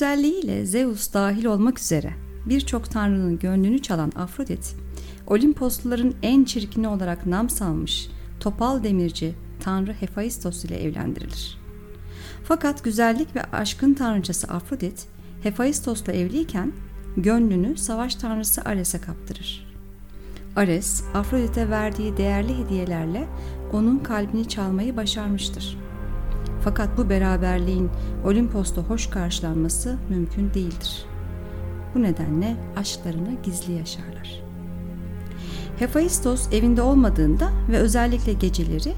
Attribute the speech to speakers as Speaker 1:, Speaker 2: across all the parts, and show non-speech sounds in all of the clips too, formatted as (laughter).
Speaker 1: Güzelliğiyle Zeus dahil olmak üzere birçok tanrının gönlünü çalan Afrodit, Olimposluların en çirkini olarak nam salmış topal demirci tanrı Hephaistos ile evlendirilir. Fakat güzellik ve aşkın tanrıçası Afrodit, Hephaistos'la evliyken gönlünü savaş tanrısı Ares'e kaptırır. Ares, Afrodit'e verdiği değerli hediyelerle onun kalbini çalmayı başarmıştır. Fakat bu beraberliğin Olimpos'ta hoş karşılanması mümkün değildir. Bu nedenle aşklarını gizli yaşarlar. Hephaistos evinde olmadığında ve özellikle geceleri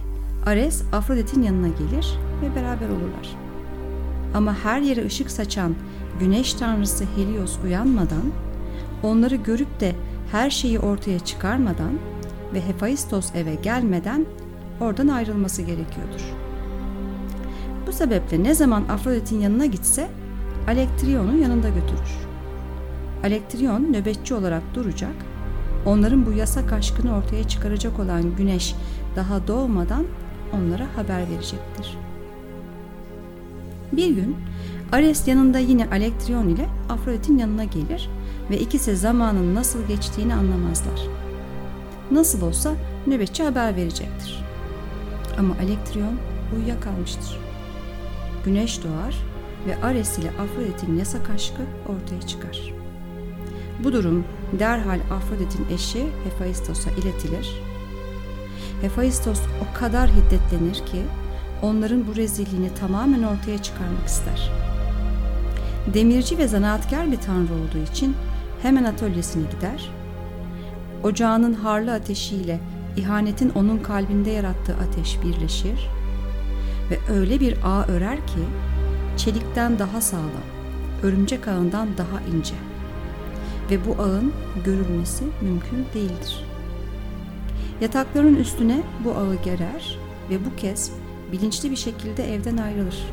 Speaker 1: Ares Afrodit'in yanına gelir ve beraber olurlar. Ama her yere ışık saçan güneş tanrısı Helios uyanmadan, onları görüp de her şeyi ortaya çıkarmadan ve Hephaistos eve gelmeden oradan ayrılması gerekiyordur. Bu sebeple ne zaman Afrodit'in yanına gitse Alektrion'u yanında götürür. Alektrion nöbetçi olarak duracak, onların bu yasak aşkını ortaya çıkaracak olan güneş daha doğmadan onlara haber verecektir. Bir gün Ares yanında yine Alektrion ile Afrodit'in yanına gelir ve ikisi zamanın nasıl geçtiğini anlamazlar. Nasıl olsa nöbetçi haber verecektir. Ama Alektrion uyuyakalmıştır. Güneş doğar ve Ares ile Afrodit'in yasak aşkı ortaya çıkar. Bu durum derhal Afrodit'in eşi Hephaistos'a iletilir. Hephaistos o kadar hiddetlenir ki onların bu rezilliğini tamamen ortaya çıkarmak ister. Demirci ve zanaatkar bir tanrı olduğu için hemen atölyesine gider. Ocağının harlı ateşiyle ihanetin onun kalbinde yarattığı ateş birleşir ve öyle bir ağ örer ki çelikten daha sağlam, örümcek ağından daha ince ve bu ağın görülmesi mümkün değildir. Yatakların üstüne bu ağı gerer ve bu kez bilinçli bir şekilde evden ayrılır.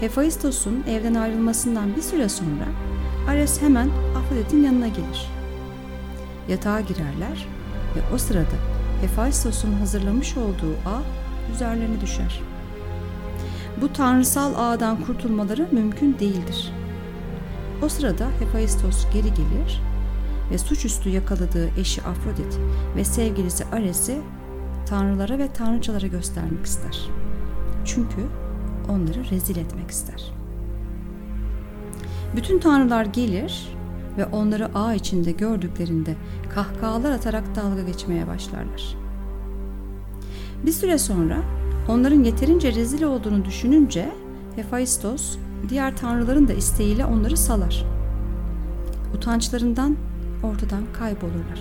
Speaker 1: Hephaistos'un evden ayrılmasından bir süre sonra Ares hemen Afrodit'in yanına gelir. Yatağa girerler ve o sırada Hephaistos'un hazırlamış olduğu ağ üzerlerine düşer. Bu tanrısal ağdan kurtulmaları mümkün değildir. O sırada Hephaistos geri gelir ve suçüstü yakaladığı eşi Afrodit ve sevgilisi Ares'i tanrılara ve tanrıçalara göstermek ister. Çünkü onları rezil etmek ister. Bütün tanrılar gelir ve onları ağ içinde gördüklerinde kahkahalar atarak dalga geçmeye başlarlar. Bir süre sonra onların yeterince rezil olduğunu düşününce Hephaistos diğer tanrıların da isteğiyle onları salar. Utançlarından ortadan kaybolurlar.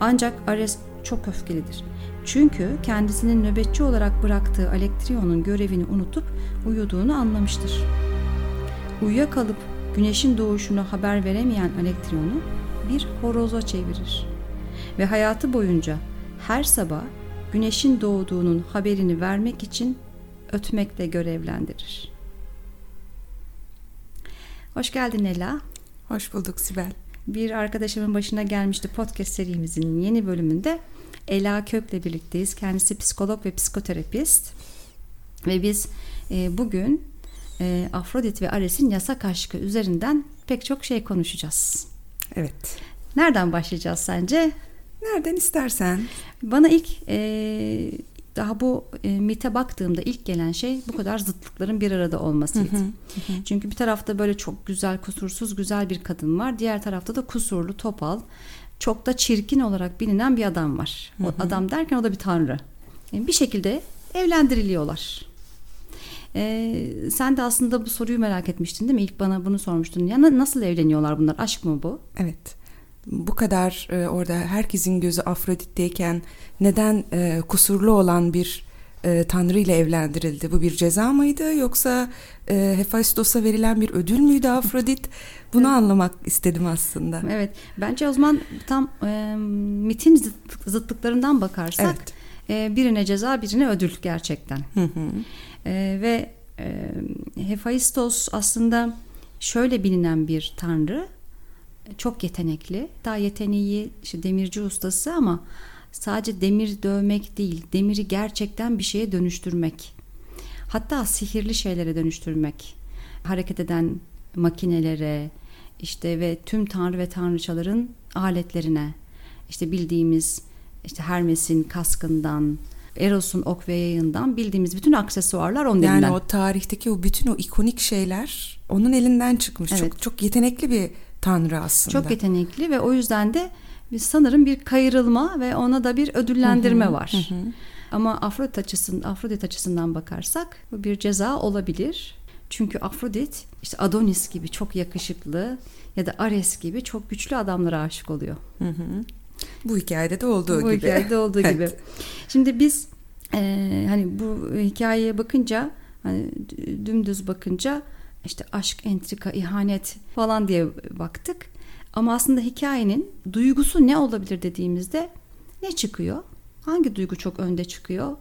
Speaker 1: Ancak Ares çok öfkelidir. Çünkü kendisinin nöbetçi olarak bıraktığı Alektrion'un görevini unutup uyuduğunu anlamıştır. Uyuyakalıp güneşin doğuşunu haber veremeyen Alektrion'u bir horoza çevirir ve hayatı boyunca her sabah güneşin doğduğunun haberini vermek için ötmekle görevlendirir. Hoş geldin Ela.
Speaker 2: Hoş bulduk Sibel.
Speaker 1: Bir arkadaşımın başına gelmişti podcast serimizin yeni bölümünde. Ela Kök'le birlikteyiz. Kendisi psikolog ve psikoterapist. Ve biz e, bugün e, Afrodit ve Ares'in yasak aşkı üzerinden pek çok şey konuşacağız.
Speaker 2: Evet.
Speaker 1: Nereden başlayacağız sence?
Speaker 2: Nereden istersen.
Speaker 1: Bana ilk e, daha bu e, mite baktığımda ilk gelen şey bu kadar zıtlıkların bir arada olmasıydı. Hı hı, hı. Çünkü bir tarafta böyle çok güzel, kusursuz, güzel bir kadın var. Diğer tarafta da kusurlu, topal, çok da çirkin olarak bilinen bir adam var. O hı hı. adam derken o da bir tanrı. Yani bir şekilde evlendiriliyorlar. Ee, sen de aslında bu soruyu merak etmiştin değil mi? İlk bana bunu sormuştun. Ya nasıl evleniyorlar bunlar? Aşk mı bu?
Speaker 2: Evet. Bu kadar e, orada herkesin gözü Afrodit'teyken neden e, kusurlu olan bir e, tanrı ile evlendirildi? Bu bir ceza mıydı yoksa e, Hephaistos'a verilen bir ödül müydü Afrodit? (laughs) Bunu evet. anlamak istedim aslında.
Speaker 1: Evet. Bence o zaman tam e, mitin zıt, zıtlıklarından bakarsak evet. e, birine ceza birine ödül gerçekten. Hı hı. E, ve e, Hephaistos aslında şöyle bilinen bir tanrı. Çok yetenekli. Daha yeteneği işte demirci ustası ama sadece demir dövmek değil, demiri gerçekten bir şeye dönüştürmek. Hatta sihirli şeylere dönüştürmek. hareket eden makinelere işte ve tüm tanrı ve tanrıçaların aletlerine işte bildiğimiz işte Hermes'in kaskından Eros'un ok ve yayından bildiğimiz bütün aksesuarlar onun
Speaker 2: yani
Speaker 1: elinden.
Speaker 2: o tarihteki o bütün o ikonik şeyler onun elinden çıkmış.
Speaker 1: Evet.
Speaker 2: Çok çok yetenekli bir tanrı aslında.
Speaker 1: Çok yetenekli ve o yüzden de sanırım bir kayırılma ve ona da bir ödüllendirme var. Ama Afrodit açısından, Afrodit açısından bakarsak bu bir ceza olabilir. Çünkü Afrodit işte Adonis gibi çok yakışıklı ya da Ares gibi çok güçlü adamlara aşık oluyor.
Speaker 2: Hı hı. Bu hikayede de olduğu
Speaker 1: bu
Speaker 2: gibi.
Speaker 1: hikayede olduğu gibi.
Speaker 2: Evet.
Speaker 1: Şimdi biz e, hani bu hikayeye bakınca hani dümdüz bakınca işte aşk, entrika, ihanet falan diye baktık. Ama aslında hikayenin duygusu ne olabilir dediğimizde ne çıkıyor? Hangi duygu çok önde çıkıyor?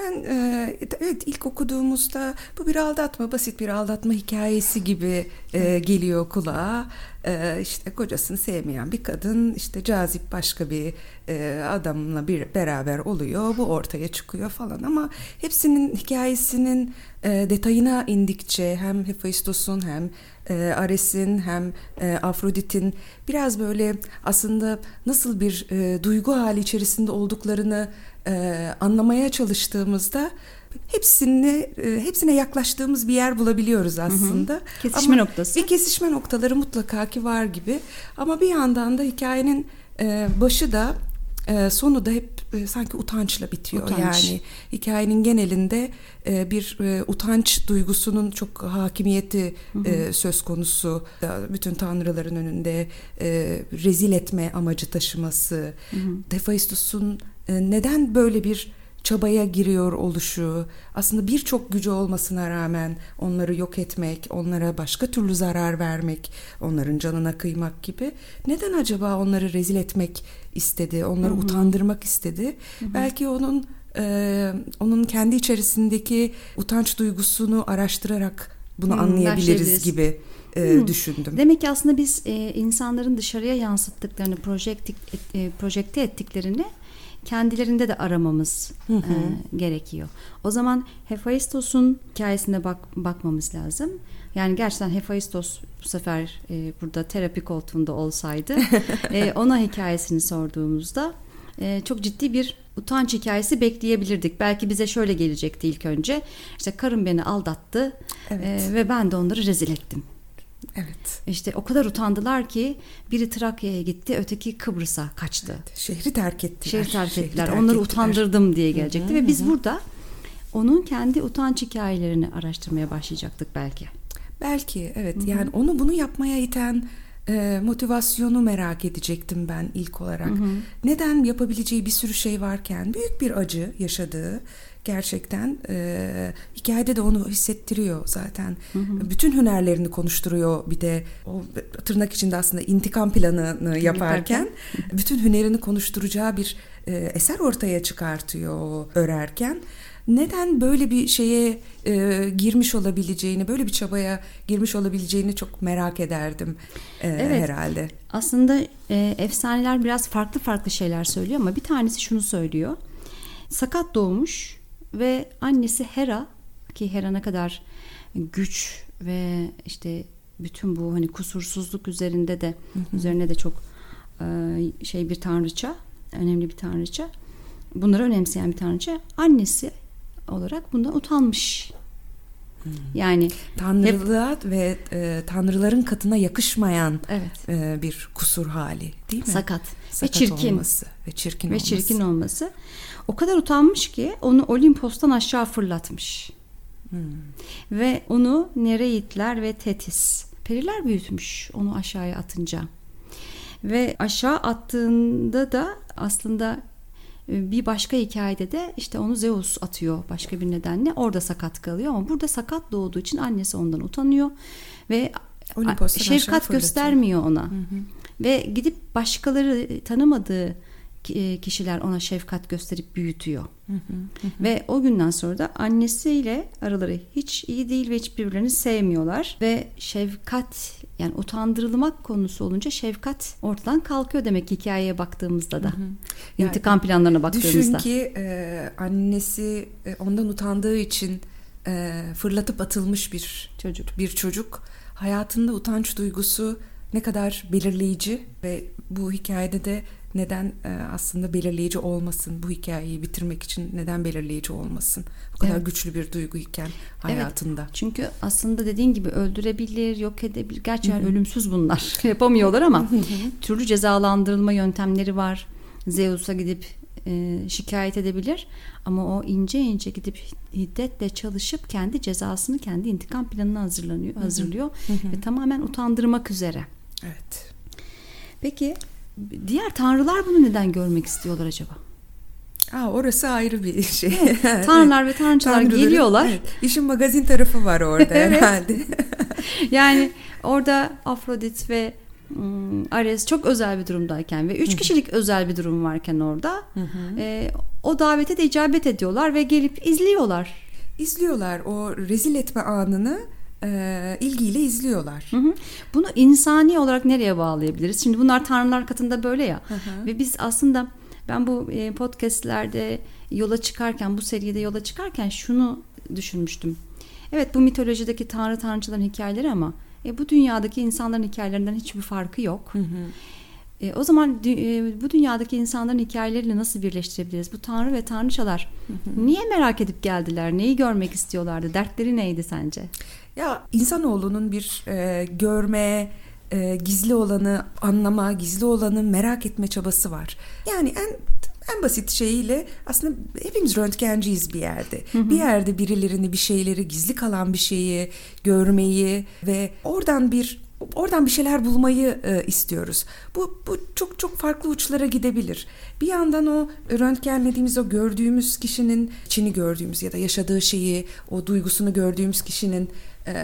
Speaker 2: Ben e, evet ilk okuduğumuzda bu bir aldatma, basit bir aldatma hikayesi gibi e, geliyor kulağa. E, işte kocasını sevmeyen bir kadın işte cazip başka bir e, adamla bir beraber oluyor. Bu ortaya çıkıyor falan ama hepsinin hikayesinin e, detayına indikçe hem Hephaistos'un hem e, Ares'in hem e, Afrodit'in biraz böyle aslında nasıl bir e, duygu hali içerisinde olduklarını e, anlamaya çalıştığımızda hepsini e, hepsine yaklaştığımız bir yer bulabiliyoruz aslında.
Speaker 1: Kesişme
Speaker 2: Ama
Speaker 1: noktası.
Speaker 2: Bir kesişme noktaları mutlaka ki var gibi. Ama bir yandan da hikayenin e, başı da e, sonu da hep sanki utançla bitiyor.
Speaker 1: Utanç.
Speaker 2: Yani hikayenin genelinde bir utanç duygusunun çok hakimiyeti e, söz konusu. Bütün tanrıların önünde rezil etme amacı taşıması. Hephaistos'un e, neden böyle bir çabaya giriyor oluşu, aslında birçok gücü olmasına rağmen onları yok etmek, onlara başka türlü zarar vermek, onların canına kıymak gibi. Neden acaba onları rezil etmek istedi, onları utandırmak istedi? Belki onun e, onun kendi içerisindeki utanç duygusunu araştırarak bunu
Speaker 1: Hmm,
Speaker 2: anlayabiliriz gibi e, düşündüm.
Speaker 1: Demek ki aslında biz e, insanların dışarıya yansıttıklarını, projekte, e, projekte ettiklerini kendilerinde de aramamız e, gerekiyor. O zaman Hephaistos'un hikayesine bak, bakmamız lazım. Yani gerçekten Hephaistos bu sefer e, burada terapi koltuğunda olsaydı (laughs) e, ona hikayesini sorduğumuzda e, çok ciddi bir utanç hikayesi bekleyebilirdik. Belki bize şöyle gelecekti ilk önce. İşte karım beni aldattı
Speaker 2: Evet.
Speaker 1: e, ve ben de onları rezil ettim.
Speaker 2: Evet.
Speaker 1: İşte o kadar utandılar ki biri Trakya'ya gitti, öteki Kıbrıs'a kaçtı.
Speaker 2: Şehri terk ettiler.
Speaker 1: Şehir terk
Speaker 2: Şehri
Speaker 1: ettiler.
Speaker 2: terk
Speaker 1: Onları
Speaker 2: ettiler.
Speaker 1: utandırdım diye gelecekti ve biz burada onun kendi utanç hikayelerini araştırmaya başlayacaktık belki.
Speaker 2: Belki evet yani onu bunu yapmaya iten e, motivasyonu merak edecektim ben ilk olarak. Neden yapabileceği bir sürü şey varken büyük bir acı yaşadığı gerçekten e, hikayede de onu hissettiriyor zaten. Bütün hünerlerini konuşturuyor bir de o tırnak içinde aslında intikam planını yaparken bütün hünerini konuşturacağı bir e, eser ortaya çıkartıyor örerken. Neden böyle bir şeye e, girmiş olabileceğini, böyle bir çabaya girmiş olabileceğini çok merak ederdim e,
Speaker 1: Evet.
Speaker 2: herhalde.
Speaker 1: Aslında e, efsaneler biraz farklı farklı şeyler söylüyor ama bir tanesi şunu söylüyor. Sakat doğmuş ve annesi Hera ki Hera ne kadar güç ve işte bütün bu hani kusursuzluk üzerinde de üzerine de çok e, şey bir tanrıça, önemli bir tanrıça. Bunları önemseyen bir tanrıça. Annesi olarak bundan utanmış. Yani
Speaker 2: Tanrılığa ve e, tanrıların katına yakışmayan
Speaker 1: evet
Speaker 2: e, bir kusur hali değil mi?
Speaker 1: sakat,
Speaker 2: Sakat
Speaker 1: ve çirkin
Speaker 2: olması ve çirkin
Speaker 1: ve
Speaker 2: olması.
Speaker 1: çirkin olması. O kadar utanmış ki onu Olimpos'tan aşağı fırlatmış.
Speaker 2: Hmm.
Speaker 1: Ve onu Nereidler ve Tetis periler büyütmüş onu aşağıya atınca. Ve aşağı attığında da aslında bir başka hikayede de işte onu Zeus atıyor başka bir nedenle. Orada sakat kalıyor ama burada sakat doğduğu için annesi ondan utanıyor ve
Speaker 2: Olimpos'tan
Speaker 1: şefkat göstermiyor ona. Ve gidip başkaları tanımadığı ki- kişiler ona şefkat gösterip büyütüyor. Ve o günden sonra da annesiyle araları hiç iyi değil ve hiç birbirlerini sevmiyorlar. Ve şefkat yani utandırılmak konusu olunca şefkat ortadan kalkıyor demek hikayeye baktığımızda da.
Speaker 2: Yani
Speaker 1: İntikam planlarına baktığımızda.
Speaker 2: Düşün ki e, annesi ondan utandığı için e, fırlatıp atılmış bir
Speaker 1: Çocuk.
Speaker 2: bir çocuk hayatında utanç duygusu ne kadar belirleyici ve bu hikayede de neden e, aslında belirleyici olmasın bu hikayeyi bitirmek için neden belirleyici olmasın bu kadar
Speaker 1: Evet.
Speaker 2: güçlü bir duyguyken hayatında.
Speaker 1: Çünkü aslında dediğin gibi öldürebilir, yok edebilir. Gerçekten ölümsüz bunlar. (laughs) Yapamıyorlar ama türlü cezalandırılma yöntemleri var. Zeus'a gidip e, şikayet edebilir ama o ince ince gidip hiddetle çalışıp kendi cezasını, kendi intikam planını hazırlanıyor, hazırlıyor ve tamamen utandırmak üzere.
Speaker 2: Evet.
Speaker 1: Peki diğer tanrılar bunu neden görmek istiyorlar acaba?
Speaker 2: Aa, orası ayrı bir şey. (laughs)
Speaker 1: Tanrılar ve tanrıçalar
Speaker 2: Tanrıların-
Speaker 1: geliyorlar.
Speaker 2: Evet, işin magazin tarafı var orada (laughs)
Speaker 1: Evet.
Speaker 2: herhalde. (laughs)
Speaker 1: Yani orada Afrodit ve ım, Ares çok özel bir durumdayken ve üç kişilik özel bir durum varken orada e, o davete de icabet ediyorlar ve gelip izliyorlar.
Speaker 2: İzliyorlar o rezil etme anını e, ilgiyle izliyorlar.
Speaker 1: Hı hı. Bunu insani olarak nereye bağlayabiliriz? Şimdi bunlar tanrılar katında böyle ya. Ve biz aslında ben bu e, podcastlerde yola çıkarken, bu seride yola çıkarken şunu düşünmüştüm. Evet bu mitolojideki tanrı tanrıçıların hikayeleri ama e, bu dünyadaki insanların hikayelerinden hiçbir farkı yok. E, o zaman e, bu dünyadaki insanların hikayeleriyle nasıl birleştirebiliriz? Bu tanrı ve tanrıçalar niye merak edip geldiler? Neyi görmek istiyorlardı? Dertleri neydi sence?
Speaker 2: Ya insanoğlunun bir e, görme, e, gizli olanı anlama, gizli olanı merak etme çabası var. Yani en en basit şeyiyle aslında hepimiz röntgenciyiz bir yerde. Bir yerde birilerini, bir şeyleri, gizli kalan bir şeyi görmeyi ve oradan bir oradan bir şeyler bulmayı e, istiyoruz. Bu bu çok çok farklı uçlara gidebilir. Bir yandan o röntgenlediğimiz o gördüğümüz kişinin içini gördüğümüz ya da yaşadığı şeyi, o duygusunu gördüğümüz kişinin e,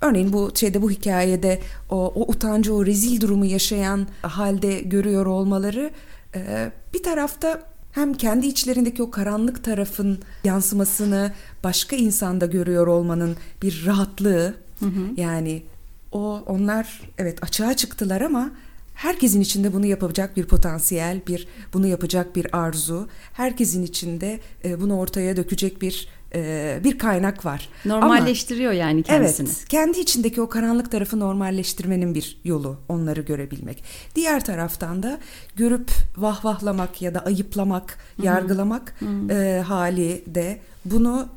Speaker 2: Örneğin bu şeyde bu hikayede o, o utancı o rezil durumu yaşayan halde görüyor olmaları e, bir tarafta hem kendi içlerindeki o karanlık tarafın yansımasını başka insanda görüyor olmanın bir rahatlığı yani o onlar evet açığa çıktılar ama herkesin içinde bunu yapacak bir potansiyel, bir bunu yapacak bir arzu, herkesin içinde e, bunu ortaya dökecek bir e, bir kaynak var. Ama-
Speaker 1: Normalleştiriyor yani kendisini.
Speaker 2: Evet, kendi içindeki o karanlık tarafı normalleştirmenin bir yolu onları görebilmek. Diğer taraftan da görüp vahvahlamak ya da ayıplamak, yargılamak e, hali de bunu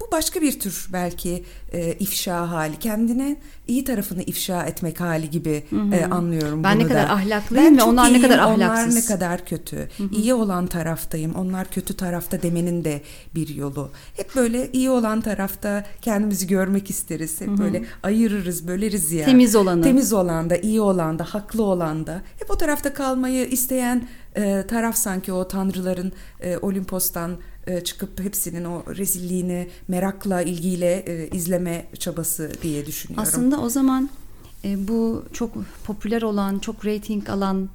Speaker 2: bu başka bir tür belki e, ifşa hali. Kendine iyi tarafını ifşa etmek hali gibi e, anlıyorum
Speaker 1: Ben
Speaker 2: bunu
Speaker 1: ne kadar
Speaker 2: da.
Speaker 1: ahlaklıyım
Speaker 2: Ben
Speaker 1: ve onlar ne
Speaker 2: iyiyim,
Speaker 1: kadar
Speaker 2: Onlar
Speaker 1: ahlaksız.
Speaker 2: ne kadar kötü. İyi olan taraftayım. Onlar kötü tarafta demenin de bir yolu. Hep böyle iyi olan tarafta kendimizi görmek isteriz. Hep böyle ayırırız, böleriz ya.
Speaker 1: Temiz olanı.
Speaker 2: Temiz olan da, iyi olan da, haklı olan da. Hep o tarafta kalmayı isteyen e, taraf sanki o tanrıların e, Olimpos'tan e, çıkıp hepsinin o rezilliğini merakla, ilgiyle e, izleme çabası diye düşünüyorum.
Speaker 1: Aslında o zaman e, bu çok popüler olan, çok reyting alan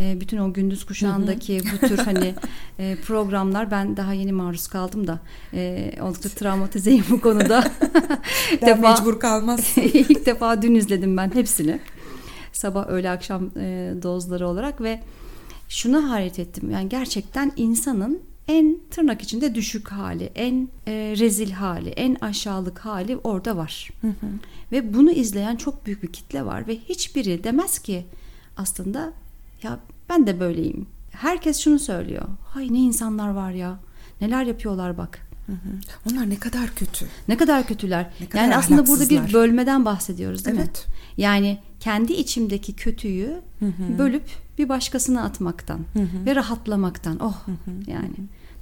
Speaker 1: e, bütün o gündüz kuşağındaki bu tür hani (laughs) e, programlar ben daha yeni maruz kaldım da e, oldukça travmatizeyim bu konuda. İlk (laughs)
Speaker 2: Ben mecbur kalmaz. (laughs)
Speaker 1: ilk defa dün izledim ben hepsini. Sabah öğle akşam e, dozları olarak ve şuna hayret ettim. Yani gerçekten insanın en tırnak içinde düşük hali, en e, rezil hali, en aşağılık hali orada var. Ve bunu izleyen çok büyük bir kitle var ve hiçbiri demez ki aslında ya ben de böyleyim. Herkes şunu söylüyor. Hay ne insanlar var ya. Neler yapıyorlar bak.
Speaker 2: Onlar ne kadar kötü.
Speaker 1: Ne kadar kötüler.
Speaker 2: Ne kadar
Speaker 1: yani aslında burada bir bölmeden bahsediyoruz değil mi?
Speaker 2: Evet.
Speaker 1: Yani kendi içimdeki kötüyü bölüp bir başkasına atmaktan ve rahatlamaktan. Oh yani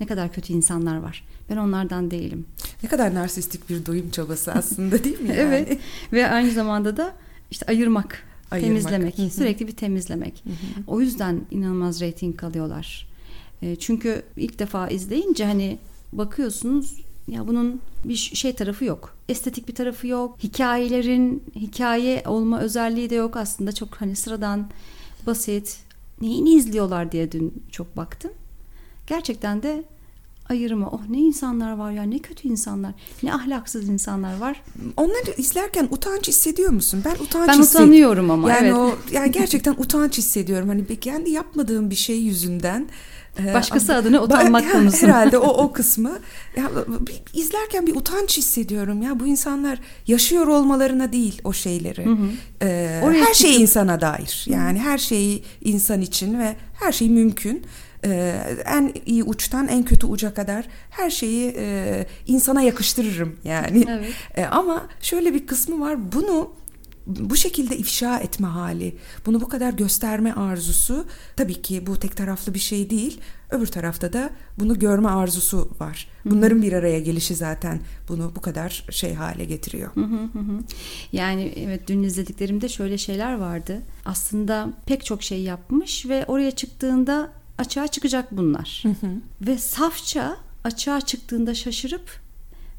Speaker 1: ne kadar kötü insanlar var. Ben onlardan değilim.
Speaker 2: Ne kadar narsistik bir doyum çabası aslında değil mi? (laughs) Yani?
Speaker 1: Evet. Ve aynı zamanda da işte ayırmak,
Speaker 2: Ayırmak.
Speaker 1: temizlemek,
Speaker 2: Hı hı.
Speaker 1: sürekli bir temizlemek. O yüzden inanılmaz reyting alıyorlar. E, Çünkü ilk defa izleyince hani bakıyorsunuz ya bunun bir şey tarafı yok. Estetik bir tarafı yok. Hikayelerin hikaye olma özelliği de yok aslında. Çok hani sıradan, basit. Neyini izliyorlar diye dün çok baktım. Gerçekten de ayırma. Oh ne insanlar var ya ne kötü insanlar. Ne ahlaksız insanlar var.
Speaker 2: Onları izlerken utanç hissediyor musun? Ben utanç
Speaker 1: Ben
Speaker 2: hissed-
Speaker 1: utanıyorum ama,
Speaker 2: Yani
Speaker 1: evet.
Speaker 2: o yani gerçekten utanç hissediyorum. Hani kendi yapmadığım bir şey yüzünden
Speaker 1: Başkası adına utanmak
Speaker 2: ba-
Speaker 1: konusu.
Speaker 2: Herhalde o o (laughs) kısmı. Ya, bir- izlerken bir utanç hissediyorum ya bu insanlar yaşıyor olmalarına değil o şeyleri. Ee,
Speaker 1: Oraya
Speaker 2: her şey
Speaker 1: çıkıp-
Speaker 2: insana dair. Yani her şey insan için ve her şey mümkün. Ee, en iyi uçtan en kötü uca kadar her şeyi e, insana yakıştırırım yani.
Speaker 1: Evet.
Speaker 2: E, ama şöyle bir kısmı var. Bunu bu şekilde ifşa etme hali, bunu bu kadar gösterme arzusu tabii ki bu tek taraflı bir şey değil. Öbür tarafta da bunu görme arzusu var. Bunların bir araya gelişi zaten bunu bu kadar şey hale getiriyor.
Speaker 1: Hı hı hı hı. Yani evet dün izlediklerimde şöyle şeyler vardı. Aslında pek çok şey yapmış ve oraya çıktığında açığa çıkacak bunlar. Ve safça açığa çıktığında şaşırıp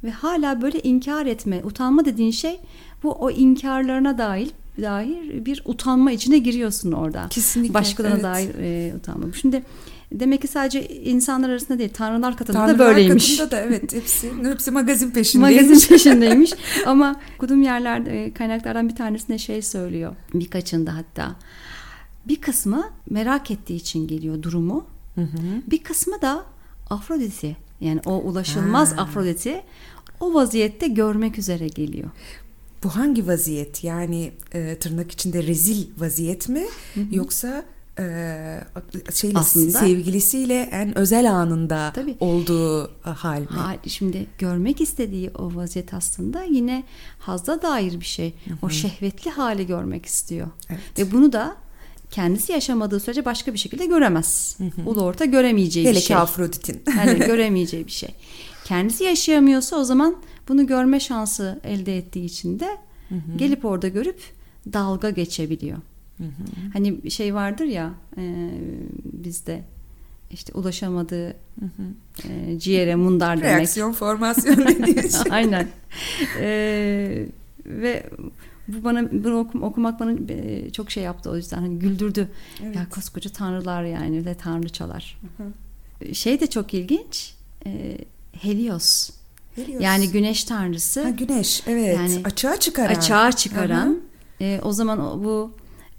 Speaker 1: ve hala böyle inkar etme, utanma dediğin şey bu o inkarlarına dahil dair bir utanma içine giriyorsun orada.
Speaker 2: Kesinlikle,
Speaker 1: Başkalarına
Speaker 2: evet.
Speaker 1: dair e, utanma. Şimdi demek ki sadece insanlar arasında değil, tanrılar katında da
Speaker 2: Tanrılar
Speaker 1: böyleymiş.
Speaker 2: katında da evet hepsi, hepsi magazin peşindeymiş.
Speaker 1: Magazin (laughs) peşindeymiş. Ama okuduğum yerlerde e, kaynaklardan bir tanesinde şey söylüyor. Birkaçında hatta. Bir kısmı merak ettiği için geliyor durumu. Bir kısmı da Afrodit'i yani o ulaşılmaz
Speaker 2: Ha.
Speaker 1: Afrodit'i o vaziyette görmek üzere geliyor.
Speaker 2: Bu hangi vaziyet? Yani e, tırnak içinde rezil vaziyet mi? Yoksa e, şeyle
Speaker 1: Aslında-
Speaker 2: sevgilisiyle en özel anında
Speaker 1: Tabii.
Speaker 2: olduğu hal mi?
Speaker 1: Ha, şimdi görmek istediği o vaziyet aslında yine hazda dair bir şey. O şehvetli hali görmek istiyor.
Speaker 2: Evet.
Speaker 1: Ve bunu da kendisi yaşamadığı sürece başka bir şekilde göremez. Ulu orta göremeyeceği
Speaker 2: Hele
Speaker 1: bir
Speaker 2: ki
Speaker 1: şey.
Speaker 2: Afrodit'in.
Speaker 1: Yani (laughs) göremeyeceği bir şey. Kendisi yaşayamıyorsa o zaman bunu görme şansı elde ettiği için de gelip orada görüp dalga geçebiliyor. Hani bir şey vardır ya e, bizde işte ulaşamadığı e, ciğere mundar demek.
Speaker 2: Reaksiyon formasyon (laughs) dediğimiz şey.
Speaker 1: Aynen. Ee, ve bu bana bunu okum- okumak bana e, çok şey yaptı o yüzden hani güldürdü.
Speaker 2: Evet.
Speaker 1: Ya koskoca tanrılar yani ve tanrıçalar. Şey de çok ilginç. e, Helios.
Speaker 2: Helios.
Speaker 1: Yani güneş tanrısı.
Speaker 2: Ha, güneş evet
Speaker 1: Yani
Speaker 2: açığa çıkaran.
Speaker 1: açığa çıkaran. e, o zaman o- bu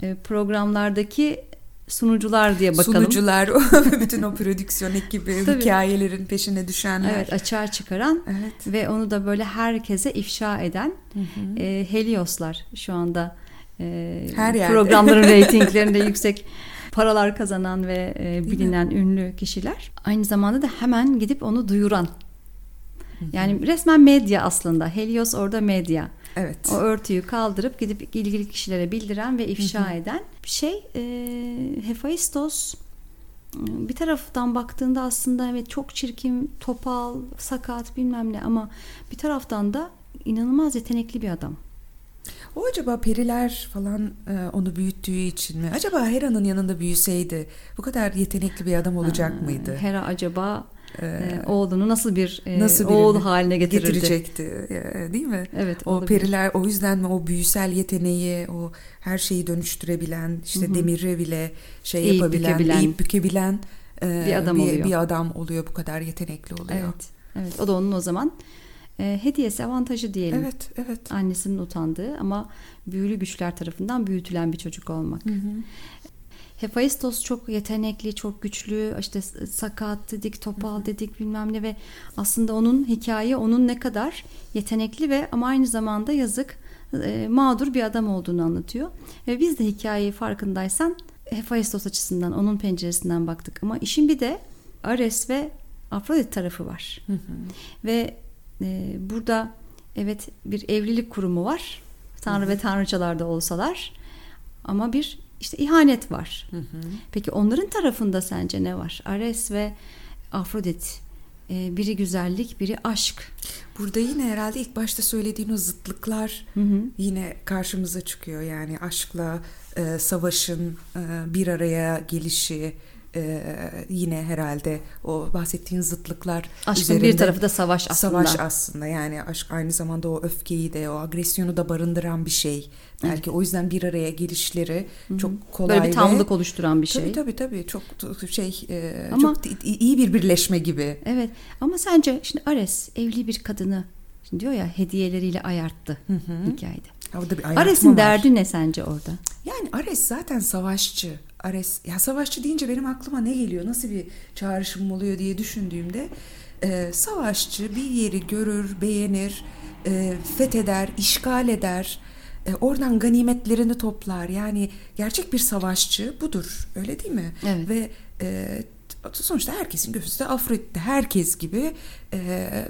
Speaker 1: e, programlardaki sunucular diye bakalım.
Speaker 2: Sunucular, (laughs) bütün o prodüksiyon ekibi,
Speaker 1: Tabii.
Speaker 2: hikayelerin peşine düşenler.
Speaker 1: Evet açığa çıkaran
Speaker 2: Evet.
Speaker 1: ve onu da böyle herkese ifşa eden e, Helioslar şu anda e,
Speaker 2: Her yerde.
Speaker 1: programların (laughs) reytinglerinde yüksek paralar kazanan ve e, bilinen ünlü kişiler. Aynı zamanda da hemen gidip onu duyuran. Yani resmen medya aslında. Helios orada medya.
Speaker 2: Evet.
Speaker 1: O örtüyü kaldırıp gidip ilgili kişilere bildiren ve ifşa eden şey. E, Hephaistos bir taraftan baktığında aslında evet çok çirkin, topal, sakat bilmem ne ama bir taraftan da inanılmaz yetenekli bir adam.
Speaker 2: O acaba periler falan e, onu büyüttüğü için mi? Acaba Hera'nın yanında büyüseydi bu kadar yetenekli bir adam olacak
Speaker 1: Ee,
Speaker 2: mıydı?
Speaker 1: Hera acaba e, oğlunu nasıl bir e,
Speaker 2: Nasıl
Speaker 1: oğul haline getirirdi?
Speaker 2: Getirecekti e, değil mi?
Speaker 1: Evet,
Speaker 2: O
Speaker 1: olabilir.
Speaker 2: periler o yüzden mi o büyüsel yeteneği, o her şeyi dönüştürebilen, işte demiri bile şey
Speaker 1: Eğip
Speaker 2: yapabilen,
Speaker 1: bükebilen.
Speaker 2: eğip bükebilen e,
Speaker 1: Bir adam oluyor.
Speaker 2: Bir adam oluyor bu kadar yetenekli oluyor.
Speaker 1: Evet. Evet, o da onun o zaman e, hediyesi, avantajı diyelim.
Speaker 2: Evet, evet.
Speaker 1: Annesinin utandığı ama büyülü güçler tarafından büyütülen bir çocuk olmak. Hephaistos çok yetenekli, çok güçlü, işte sakat dedik, topal dedik bilmem ne ve aslında onun hikaye onun ne kadar yetenekli ve ama aynı zamanda yazık e, mağdur bir adam olduğunu anlatıyor. Ve biz de hikayeyi farkındaysan Hephaistos açısından, onun penceresinden baktık. Ama işin bir de Ares ve Afrodit tarafı var. Ve e, burada evet bir evlilik kurumu var. Tanrı ve tanrıçalar da olsalar. Ama bir işte ihanet var. Peki onların tarafında sence ne var? Ares ve Afrodit. E, biri güzellik, biri aşk.
Speaker 2: Burada yine herhalde ilk başta söylediğin o zıtlıklar yine karşımıza çıkıyor. Yani aşkla e, savaşın e, bir araya gelişi e, yine herhalde o bahsettiğin zıtlıklar
Speaker 1: Aşkın bir
Speaker 2: üzerinde-
Speaker 1: tarafı da savaş aslında.
Speaker 2: Savaş aslında yani aşk aynı zamanda o öfkeyi de o agresyonu da barındıran bir şey. Belki o yüzden bir araya gelişleri çok kolay
Speaker 1: Böyle bir tamlık
Speaker 2: ve...
Speaker 1: oluşturan bir şey.
Speaker 2: Tabii tabii tabii çok şey e,
Speaker 1: Ama-
Speaker 2: çok iyi bir birleşme gibi.
Speaker 1: Evet ama sence şimdi Ares evli bir kadını şimdi diyor ya hediyeleriyle ayarttı hikayede.
Speaker 2: Bir ayartma
Speaker 1: Ares'in derdi ne sence orada?
Speaker 2: Yani Ares zaten savaşçı. Ares ya savaşçı deyince benim aklıma ne geliyor nasıl bir çağrışım oluyor? diye düşündüğümde e, savaşçı bir yeri görür beğenir e, fetheder işgal eder e, oradan ganimetlerini toplar. Yani gerçek bir savaşçı budur öyle değil mi?
Speaker 1: Evet.
Speaker 2: ve e, sonuçta herkesin gözünde Afrodit'te herkes gibi e,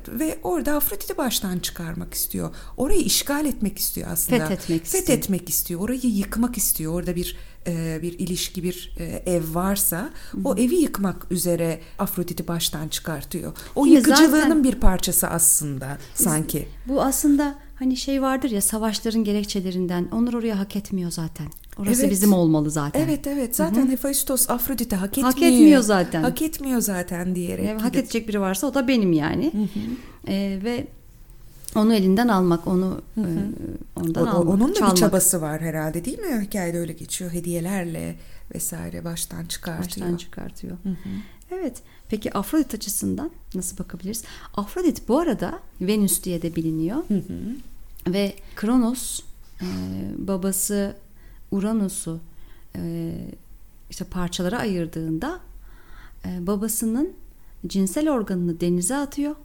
Speaker 2: ve orada Afrodit'i baştan çıkarmak istiyor. Orayı işgal etmek istiyor aslında.
Speaker 1: Fethetmek istiyor.
Speaker 2: Fethetmek istiyor. Orayı yıkmak istiyor. Orada bir e, bir ilişki, bir e, ev varsa o evi yıkmak üzere Afrodit'i baştan çıkartıyor. O
Speaker 1: Yine
Speaker 2: yıkıcılığının
Speaker 1: zaten-
Speaker 2: bir parçası aslında sanki.
Speaker 1: Bu aslında hani şey vardır ya savaşların gerekçelerinden. Onlar oraya hak etmiyor zaten. Orası
Speaker 2: Evet.
Speaker 1: bizim olmalı zaten.
Speaker 2: Evet evet zaten Hephaistos Afrodit'i hak etmiyor.
Speaker 1: Hak etmiyor zaten.
Speaker 2: Hak etmiyor zaten diyerek.
Speaker 1: Yani hak edecek biri varsa o da benim yani. Ee, ve onu elinden almak, onu e, ondan
Speaker 2: O-
Speaker 1: almak,
Speaker 2: onun da
Speaker 1: çalmak.
Speaker 2: bir çabası var herhalde değil mi? Hikayede öyle geçiyor. Hediyelerle vesaire baştan çıkartıyor.
Speaker 1: baştan çıkartıyor. Evet. Peki Afrodit açısından nasıl bakabiliriz? Afrodit bu arada Venüs diye de biliniyor. Ve Kronos e, babası Uranus'u e, işte parçalara ayırdığında e, babasının cinsel organını denize atıyor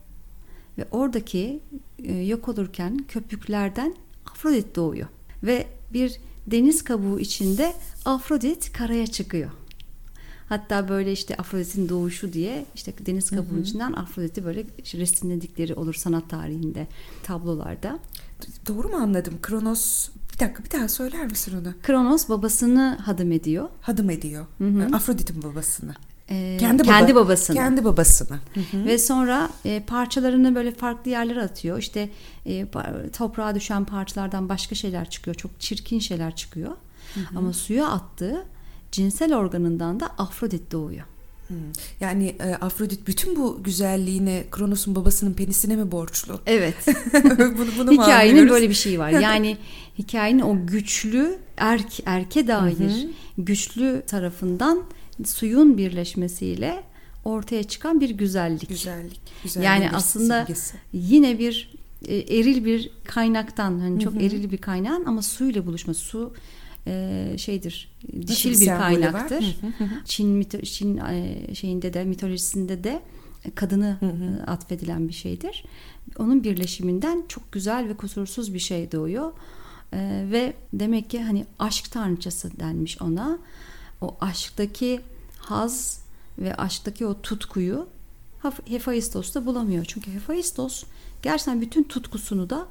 Speaker 1: ve oradaki e, yok olurken köpüklerden Afrodit doğuyor ve bir deniz kabuğu içinde Afrodit karaya çıkıyor. Hatta böyle işte Afrodit'in doğuşu diye işte deniz kabuğu içinden Afrodit'i böyle resimledikleri olur sanat tarihinde tablolarda.
Speaker 2: Doğru mu anladım? Kronos bir dakika bir daha söyler misin onu?
Speaker 1: Kronos babasını hadım ediyor.
Speaker 2: Hadım ediyor. Afrodit'in babasını.
Speaker 1: Ee,
Speaker 2: Kendi,
Speaker 1: kendi
Speaker 2: baba-
Speaker 1: babasını.
Speaker 2: Kendi babasını.
Speaker 1: Ve sonra e, parçalarını böyle farklı yerlere atıyor. İşte e, toprağa düşen parçalardan başka şeyler çıkıyor. Çok çirkin şeyler çıkıyor. Ama suya attığı cinsel organından da Afrodit doğuyor.
Speaker 2: Yani e, Afrodit bütün bu güzelliğine Kronos'un babasının penisine mi borçlu?
Speaker 1: Evet. (laughs)
Speaker 2: bunu, bunu mu (laughs)
Speaker 1: Hikayenin
Speaker 2: anlıyoruz?
Speaker 1: böyle bir şeyi var. (laughs) Yani hikayenin o güçlü erk erke dair güçlü tarafından suyun birleşmesiyle ortaya çıkan bir güzellik.
Speaker 2: Güzellik. güzelliğin
Speaker 1: Yani aslında
Speaker 2: simgesi.
Speaker 1: yine bir e, eril bir kaynaktan hani çok eril bir kaynağın ama suyla buluşması su e, şeydir dişil
Speaker 2: bir
Speaker 1: bir
Speaker 2: sembolü var?
Speaker 1: kaynaktır. Çin mito, Çin e, şeyinde de mitolojisinde de kadını e, atfedilen bir şeydir. Onun birleşiminden çok güzel ve kusursuz bir şey doğuyor. E, ve demek ki hani aşk tanrıçası denmiş ona. O aşktaki haz ve aşktaki o tutkuyu Haf- Hephaistos'ta bulamıyor. Çünkü Hephaistos gerçekten bütün tutkusunu da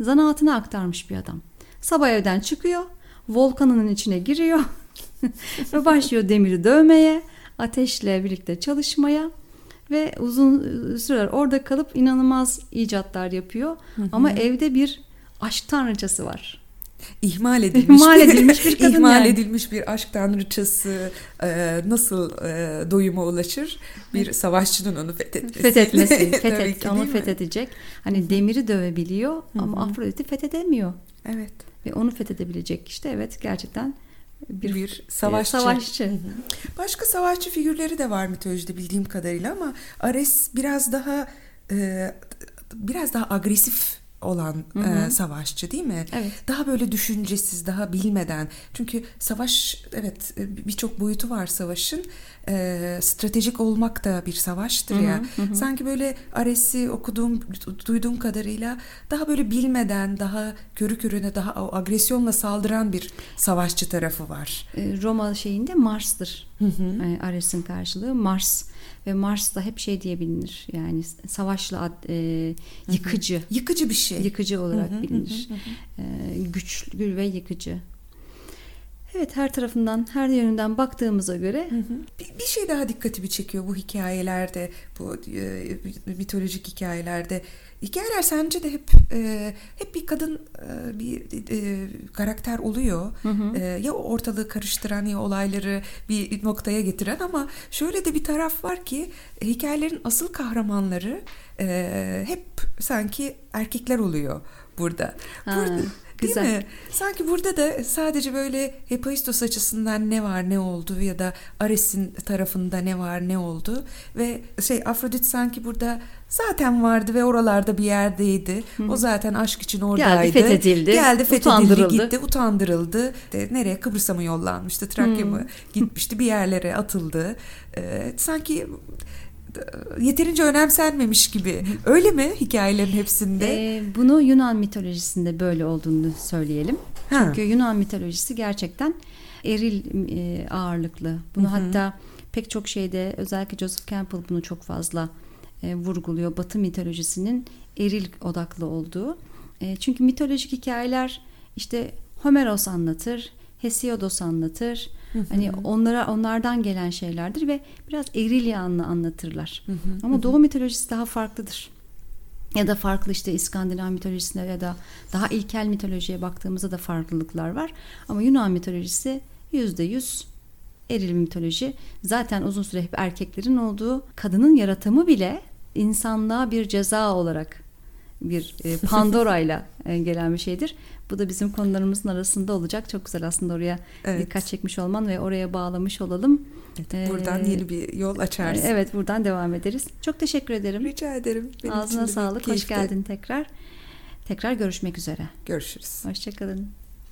Speaker 1: zanaatına aktarmış bir adam. Sabah evden çıkıyor, volkanının içine giriyor (laughs) ve başlıyor demiri dövmeye, ateşle birlikte çalışmaya ve uzun süreler orada kalıp inanılmaz icatlar yapıyor. Ama evde bir aşk tanrıçası var.
Speaker 2: İhmal (laughs) edilmiş,
Speaker 1: İhmal edilmiş bir kadın
Speaker 2: ihmal
Speaker 1: yani.
Speaker 2: edilmiş bir aşk tanrıçası e, nasıl e, doyuma ulaşır? Bir savaşçının onu fethetmesi.
Speaker 1: Fethetmesi, (laughs) fethet,
Speaker 2: ki,
Speaker 1: onu fethedecek. Hani demiri dövebiliyor ama Afrodit'i fethedemiyor.
Speaker 2: Evet.
Speaker 1: Ve onu fethedebilecek işte evet gerçekten bir,
Speaker 2: Bir, savaşçı.
Speaker 1: savaşçı.
Speaker 2: Başka savaşçı figürleri de var mitolojide bildiğim kadarıyla ama Ares biraz daha e, biraz daha agresif olan e, savaşçı değil mi?
Speaker 1: Evet.
Speaker 2: Daha böyle düşüncesiz, daha bilmeden. Çünkü savaş evet birçok boyutu var savaşın. E, stratejik olmak da bir savaştır ya. Sanki böyle Ares'i okuduğum, duyduğum kadarıyla daha böyle bilmeden, daha körü körüne, daha o agresyonla saldıran bir savaşçı tarafı var.
Speaker 1: Roma şeyinde Mars'tır. E, Ares'in karşılığı Mars ve Mars da hep şey diye bilinir. Yani savaşlı ad- e, yıkıcı,
Speaker 2: Yıkıcı bir şey.
Speaker 1: yıkıcı olarak bilinir. E, güçlü ve yıkıcı. Evet her tarafından, her yönünden baktığımıza göre
Speaker 2: Bir, bir şey daha dikkatimi çekiyor bu hikayelerde, bu e, mitolojik hikayelerde. Hikayeler sence de hep e, hep bir kadın e, bir e, karakter oluyor. E, ya ortalığı karıştıran ya olayları bir noktaya getiren ama şöyle de bir taraf var ki e, hikayelerin asıl kahramanları e, hep sanki erkekler oluyor burada.
Speaker 1: Ha.
Speaker 2: Burada
Speaker 1: Güzel.
Speaker 2: Değil mi? Sanki burada da sadece böyle Hephaistos açısından ne var ne oldu ya da Ares'in tarafında ne var ne oldu ve şey Afrodit sanki burada zaten vardı ve oralarda bir yerdeydi. Hı. O zaten aşk için oradaydı.
Speaker 1: Geldi fethedildi.
Speaker 2: Geldi fethedildi
Speaker 1: utandırıldı.
Speaker 2: gitti utandırıldı. De, nereye Kıbrıs'a mı yollanmıştı Trakya mı gitmişti bir yerlere atıldı. Ee, sanki yeterince önemsenmemiş gibi. Öyle mi hikayelerin hepsinde?
Speaker 1: Ee, bunu Yunan mitolojisinde böyle olduğunu söyleyelim. Ha. Çünkü Yunan mitolojisi gerçekten eril e, ağırlıklı. Bunu Hı-hı. hatta pek çok şeyde özellikle Joseph Campbell bunu çok fazla e, vurguluyor. Batı mitolojisinin eril odaklı olduğu. E, çünkü mitolojik hikayeler işte Homeros anlatır, Hesiodos anlatır. Hı hı. Hani onlara onlardan gelen şeylerdir ve biraz eril yanlı anlatırlar. Hı hı. Ama hı. Doğu mitolojisi daha farklıdır. Ya da farklı işte İskandinav mitolojisine ya da daha ilkel mitolojiye baktığımızda da farklılıklar var. Ama Yunan mitolojisi yüzde yüz eril mitoloji. Zaten uzun süre hep erkeklerin olduğu kadının yaratımı bile insanlığa bir ceza olarak bir e, Pandora ile e, gelen bir şeydir. Bu da bizim konularımızın arasında olacak. Çok güzel aslında oraya evet. dikkat çekmiş olman ve oraya bağlamış olalım.
Speaker 2: Evet, buradan ee, yeni bir yol açarsın.
Speaker 1: Evet buradan devam ederiz. Çok teşekkür ederim.
Speaker 2: Rica ederim.
Speaker 1: Benim Ağzına sağlık. Hoş geldin tekrar. Tekrar görüşmek üzere.
Speaker 2: Görüşürüz.
Speaker 1: Hoşçakalın.